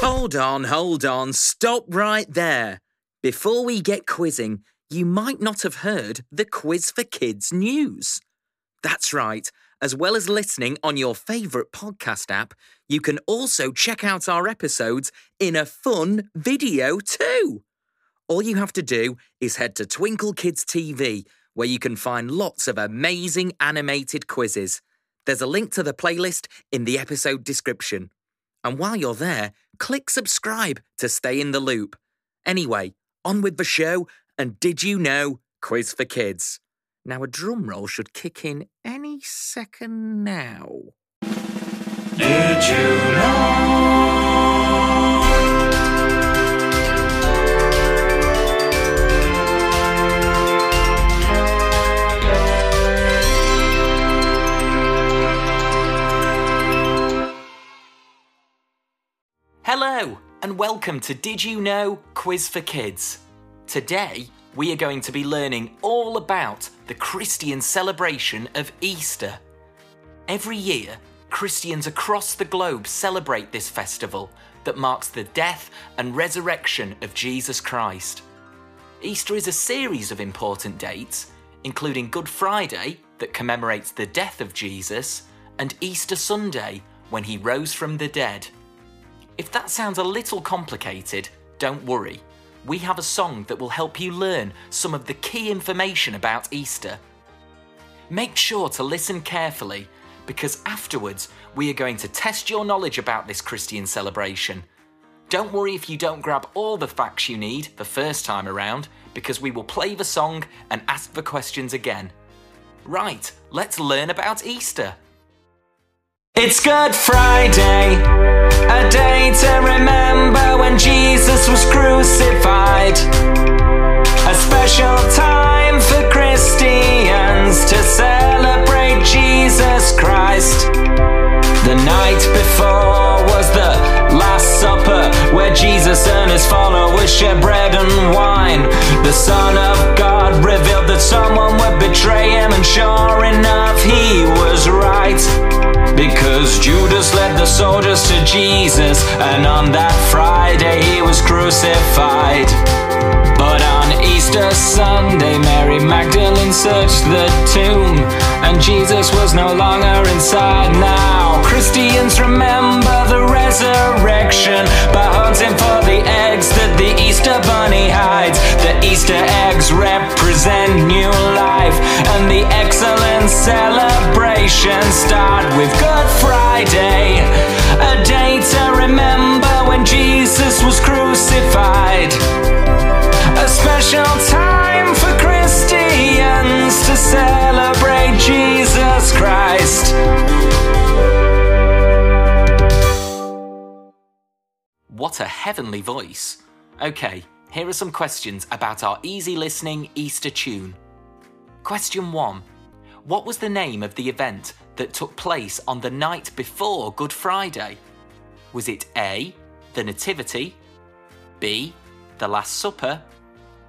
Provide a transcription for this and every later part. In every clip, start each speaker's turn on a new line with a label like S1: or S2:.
S1: Hold on, hold on, stop right there. Before we get quizzing, you might not have heard the Quiz for Kids news. That's right, as well as listening on your favourite podcast app, you can also check out our episodes in a fun video too. All you have to do is head to Twinkl Kids TV, where you can find lots of amazing animated quizzes. There's a link to the playlist in the episode description. And while you're there, click subscribe to stay in the loop. Anyway, on with the show, and did you know Quiz for Kids? Now, a drum roll should kick in any second now.
S2: Did you know?
S1: Welcome to Did You Know Quiz for Kids. Today, we are going to be learning all about the Christian celebration of Easter. Every year, Christians across the globe celebrate this festival that marks the death and resurrection of Jesus Christ. Easter is a series of important dates, including Good Friday, that commemorates the death of Jesus, and Easter Sunday, when he rose from the dead. If that sounds a little complicated, don't worry. We have a song that will help you learn some of the key information about Easter. Make sure to listen carefully because afterwards we are going to test your knowledge about this Christian celebration. Don't worry if you don't grab all the facts you need the first time around because we will play the song and ask the questions again. Right, let's learn about Easter.
S2: It's Good Friday, a day to remember when Jesus was crucified. A special time for Christians to celebrate Jesus Christ. The night before was the Last Supper, where Jesus and his followers shared bread and wine. The Son of God revealed that someone would betray him, and sure enough, he. Because Judas led the soldiers to Jesus, and on that Friday he was crucified. But on Easter Sunday, Mary Magdalene searched the tomb, and Jesus was no longer inside now. Christians remember the resurrection Represent new life, and the excellent celebration start with Good Friday, a day to remember when Jesus was crucified. A special time for Christians to celebrate Jesus Christ.
S1: What a heavenly voice. Okay, here are some questions about our easy listening Easter tune. Question 1 What was the name of the event that took place on the night before Good Friday? Was it A, the Nativity, B, the Last Supper,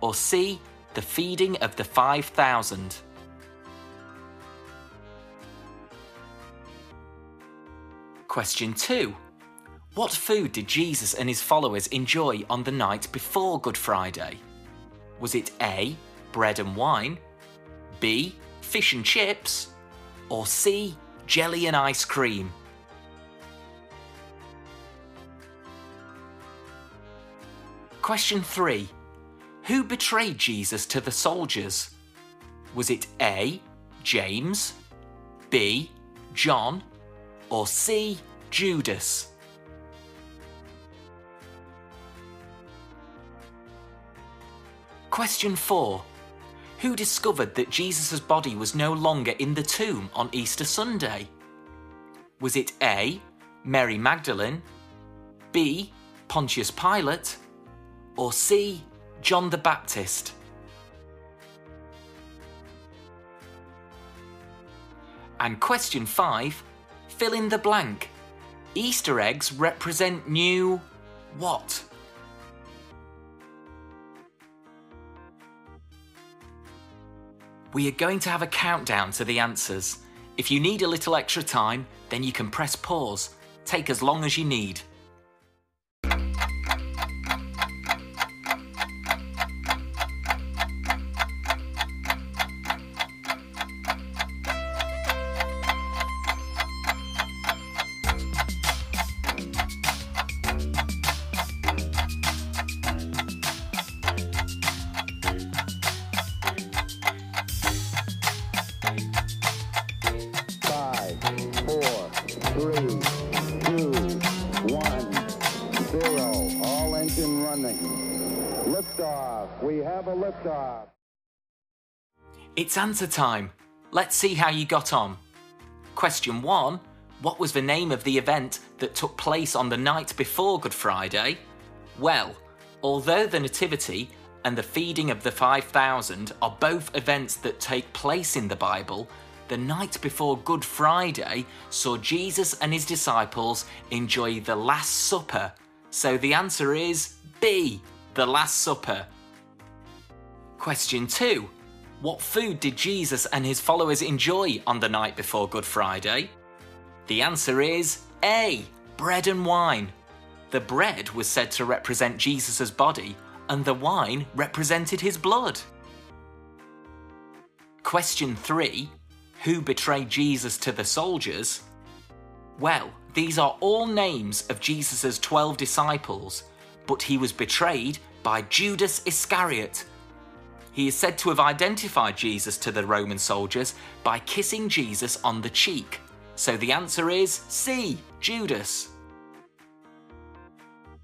S1: or C, the feeding of the 5,000? Question 2 What food did Jesus and his followers enjoy on the night before Good Friday? Was it A, bread and wine, B, fish and chips, or C, jelly and ice cream? Question 3 Who betrayed Jesus to the soldiers? Was it A, James, B, John, or C, Judas? Question 4 Who discovered that Jesus' body was no longer in the tomb on Easter Sunday? Was it A, Mary Magdalene, B, Pontius Pilate, or C, John the Baptist? And question 5 Fill in the blank. Easter eggs represent new what? We are going to have a countdown to the answers. If you need a little extra time, then you can press pause. Take as long as you need.
S3: We have a liftoff.
S1: It's answer time. Let's see how you got on. Question 1 What was the name of the event that took place on the night before Good Friday? Well, although the Nativity and the feeding of the 5,000 are both events that take place in the Bible, the night before Good Friday saw Jesus and his disciples enjoy the Last Supper. So the answer is B, the Last Supper. Question 2 What food did Jesus and his followers enjoy on the night before Good Friday? The answer is A, bread and wine. The bread was said to represent Jesus' body, and the wine represented his blood. Question 3 Who betrayed Jesus to the soldiers? Well, these are all names of Jesus' 12 disciples, but he was betrayed by Judas Iscariot. He is said to have identified Jesus to the Roman soldiers by kissing Jesus on the cheek. So the answer is C, Judas.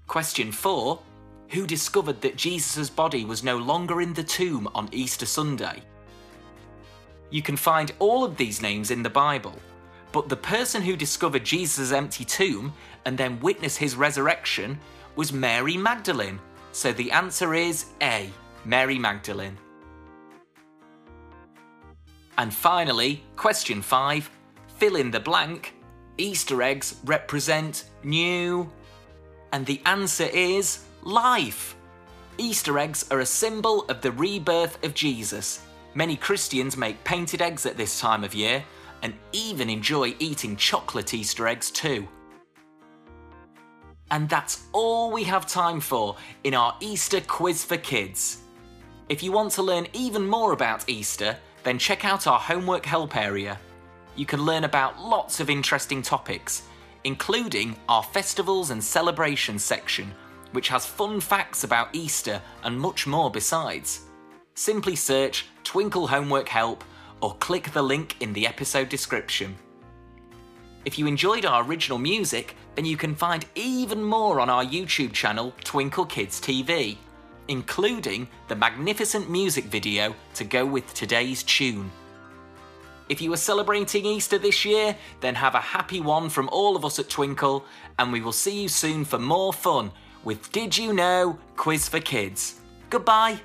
S1: Question 4 Who discovered that Jesus' body was no longer in the tomb on Easter Sunday? You can find all of these names in the Bible, but the person who discovered Jesus' empty tomb and then witnessed his resurrection was Mary Magdalene. So the answer is A, Mary Magdalene. And finally, question 5 fill in the blank. Easter eggs represent new. And the answer is life. Easter eggs are a symbol of the rebirth of Jesus. Many Christians make painted eggs at this time of year and even enjoy eating chocolate Easter eggs too. And that's all we have time for in our Easter quiz for kids. If you want to learn even more about Easter, then check out our homework help area. You can learn about lots of interesting topics, including our festivals and celebrations section, which has fun facts about Easter and much more besides. Simply search Twinkl Homework Help or click the link in the episode description. If you enjoyed our original music, then you can find even more on our YouTube channel, Twinkl Kids TV, including the magnificent music video to go with today's tune. If you are celebrating Easter this year, then have a happy one from all of us at Twinkl, and we will see you soon for more fun with Did You Know Quiz for Kids. Goodbye.